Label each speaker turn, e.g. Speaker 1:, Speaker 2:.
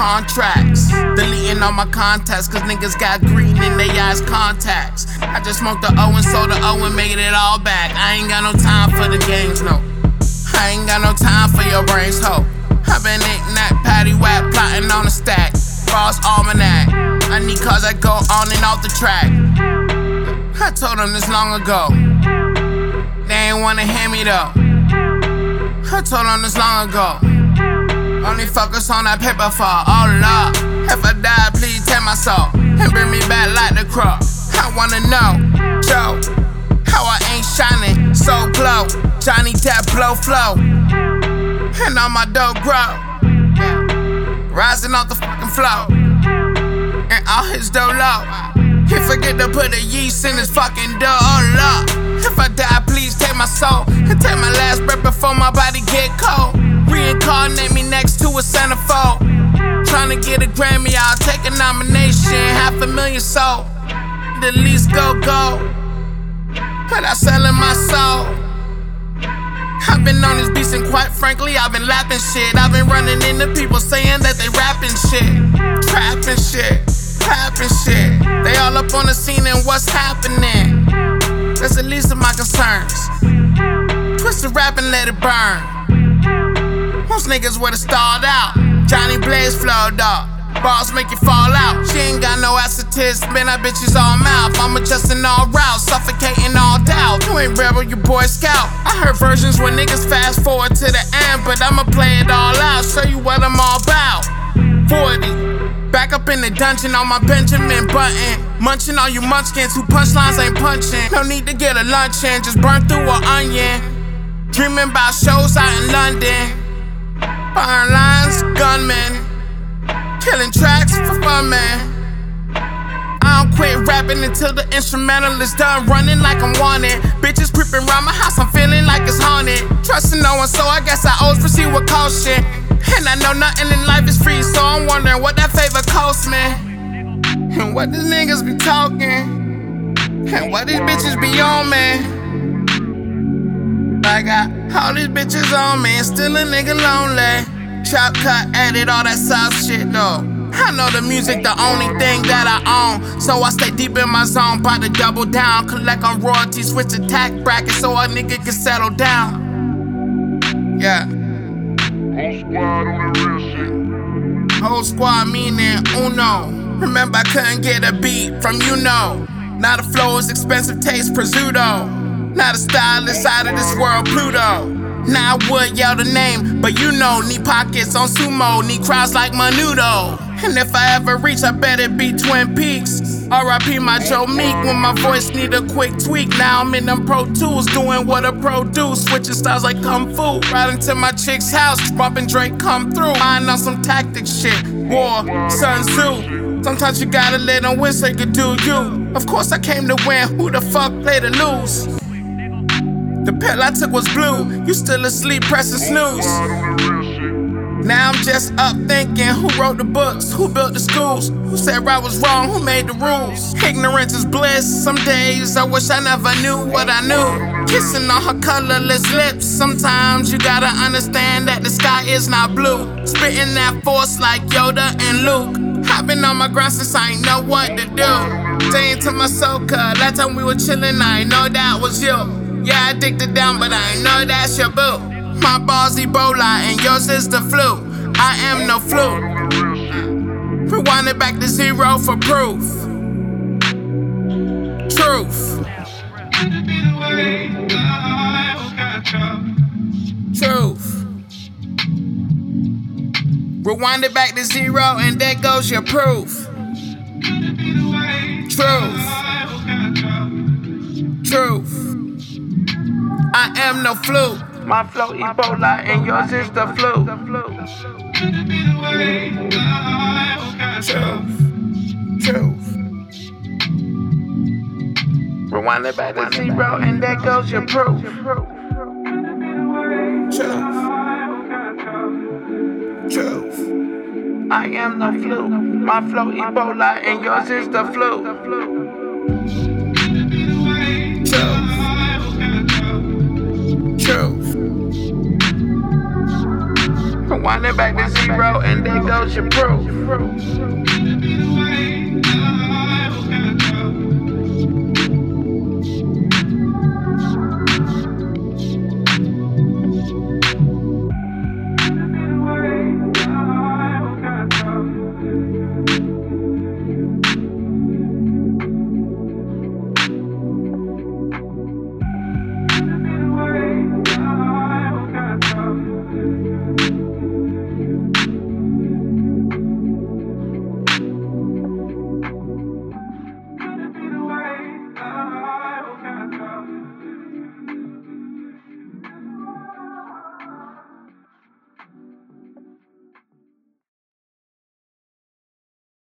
Speaker 1: contracts. Deleting all my contacts, cause niggas got green in their eyes contacts. I just smoked the O and sold the O and made it all back. I ain't got no time for the games, no. I ain't got no time for your brains, ho. I been knick-knack, patty whack, plotting on a stack. False almanac. I need cars that go on and off the track. I told them this long ago. They ain't wanna hear me though. I told them this long ago. Only focus on that paper for all love. If I die, please take my soul and bring me back like the crow. I wanna know, Joe, how I ain't shining so glow. Johnny Depp blow flow, and all my dough grow. Rising off the fucking flow, and all his dough low. He forget to put the yeast in his fucking dough. Oh. If I die, please take my soul and take my last breath before my body get cold. Reincarnate me a centerfold. Trying to get a Grammy, I'll take a nomination. Half a million sold. The least go go. Without selling my soul. I've been on this beast and quite frankly, I've been lapping shit. I've been running into people saying that they rapping shit, trapping shit, rapping shit. They all up on the scene and what's happening? That's the least of my concerns. Twist the rap and let it burn. Most niggas would've stalled out. Johnny Blaze flow dog. Balls make you fall out. She ain't got no acetous, man, that bitch is all mouth. I'm adjusting all routes, suffocating all doubt. You ain't rebel, you boy scout. I heard versions where niggas fast forward to the end, but I'ma play it all out, show you what I'm all about. 40. Back up in the dungeon on my Benjamin button. Munching on you munchkins who punchlines ain't punching. No need to get a luncheon, just burn through an onion. Dreaming about shows out in London. Burn lines, gunmen. Killing tracks for fun, man. I don't quit rapping until the instrumental is done. Running like I'm wanted. Bitches creeping around my house, I'm feeling like it's haunted. Trusting no one, so I guess I always proceed with caution. And I know nothing in life is free, so I'm wondering what that favor cost me. And what these niggas be talking. And what these bitches be on, man. I got all these bitches on me, and still a nigga lonely. Chop cut, edit, all that south shit though. I know the music the only thing that I own. So I stay deep in my zone, by to double down. Collect on royalties, switch attack bracket so a nigga can settle down. Yeah. Whole squad on the real shit. Whole squad meaning uno. Remember, I couldn't get a beat from you know. Now the flow is expensive taste, prosciutto. Not a stylist out of this world, Pluto. Now I would yell the name, but you know, need pockets on sumo, need crowds like Menudo. And if I ever reach, I bet it be Twin Peaks. RIP my Joe Meek when my voice need a quick tweak. Now I'm in them Pro Tools doing what a pro do. Switching styles like Kung Fu. Riding to my chick's house, bumping Drake come through. Mind on some tactic shit. War, Sun Tzu. Sometimes you gotta let them win so you can do you. Of course I came to win, who the fuck play to lose? The pill I took was blue. You still asleep, pressing snooze. Now I'm just up thinking who wrote the books, who built the schools, who said I was wrong, who made the rules. Ignorance is bliss. Some days I wish I never knew what I knew. Kissing on her colorless lips. Sometimes you gotta understand that the sky is not blue. Spitting that force like Yoda and Luke. I've been on my grind since I ain't know what to do. Saying to myself, cuz last time we were chillin', I know that was you. Yeah, addicted down, but I ain't know that's your boo. My ball's Ebola and yours is the flu. I am no flu. Rewind it back to zero for proof. Truth. Truth. Rewind it back to zero and there goes your proof. Truth. Truth. I am no fluke. My flow Ebola and yours is the flu. Truth. Truth. Rewind it back to zero and there goes your proof. Truth. Truth. I am the flu. My flow Ebola and yours is the flu. It back to zero and there goes social proof.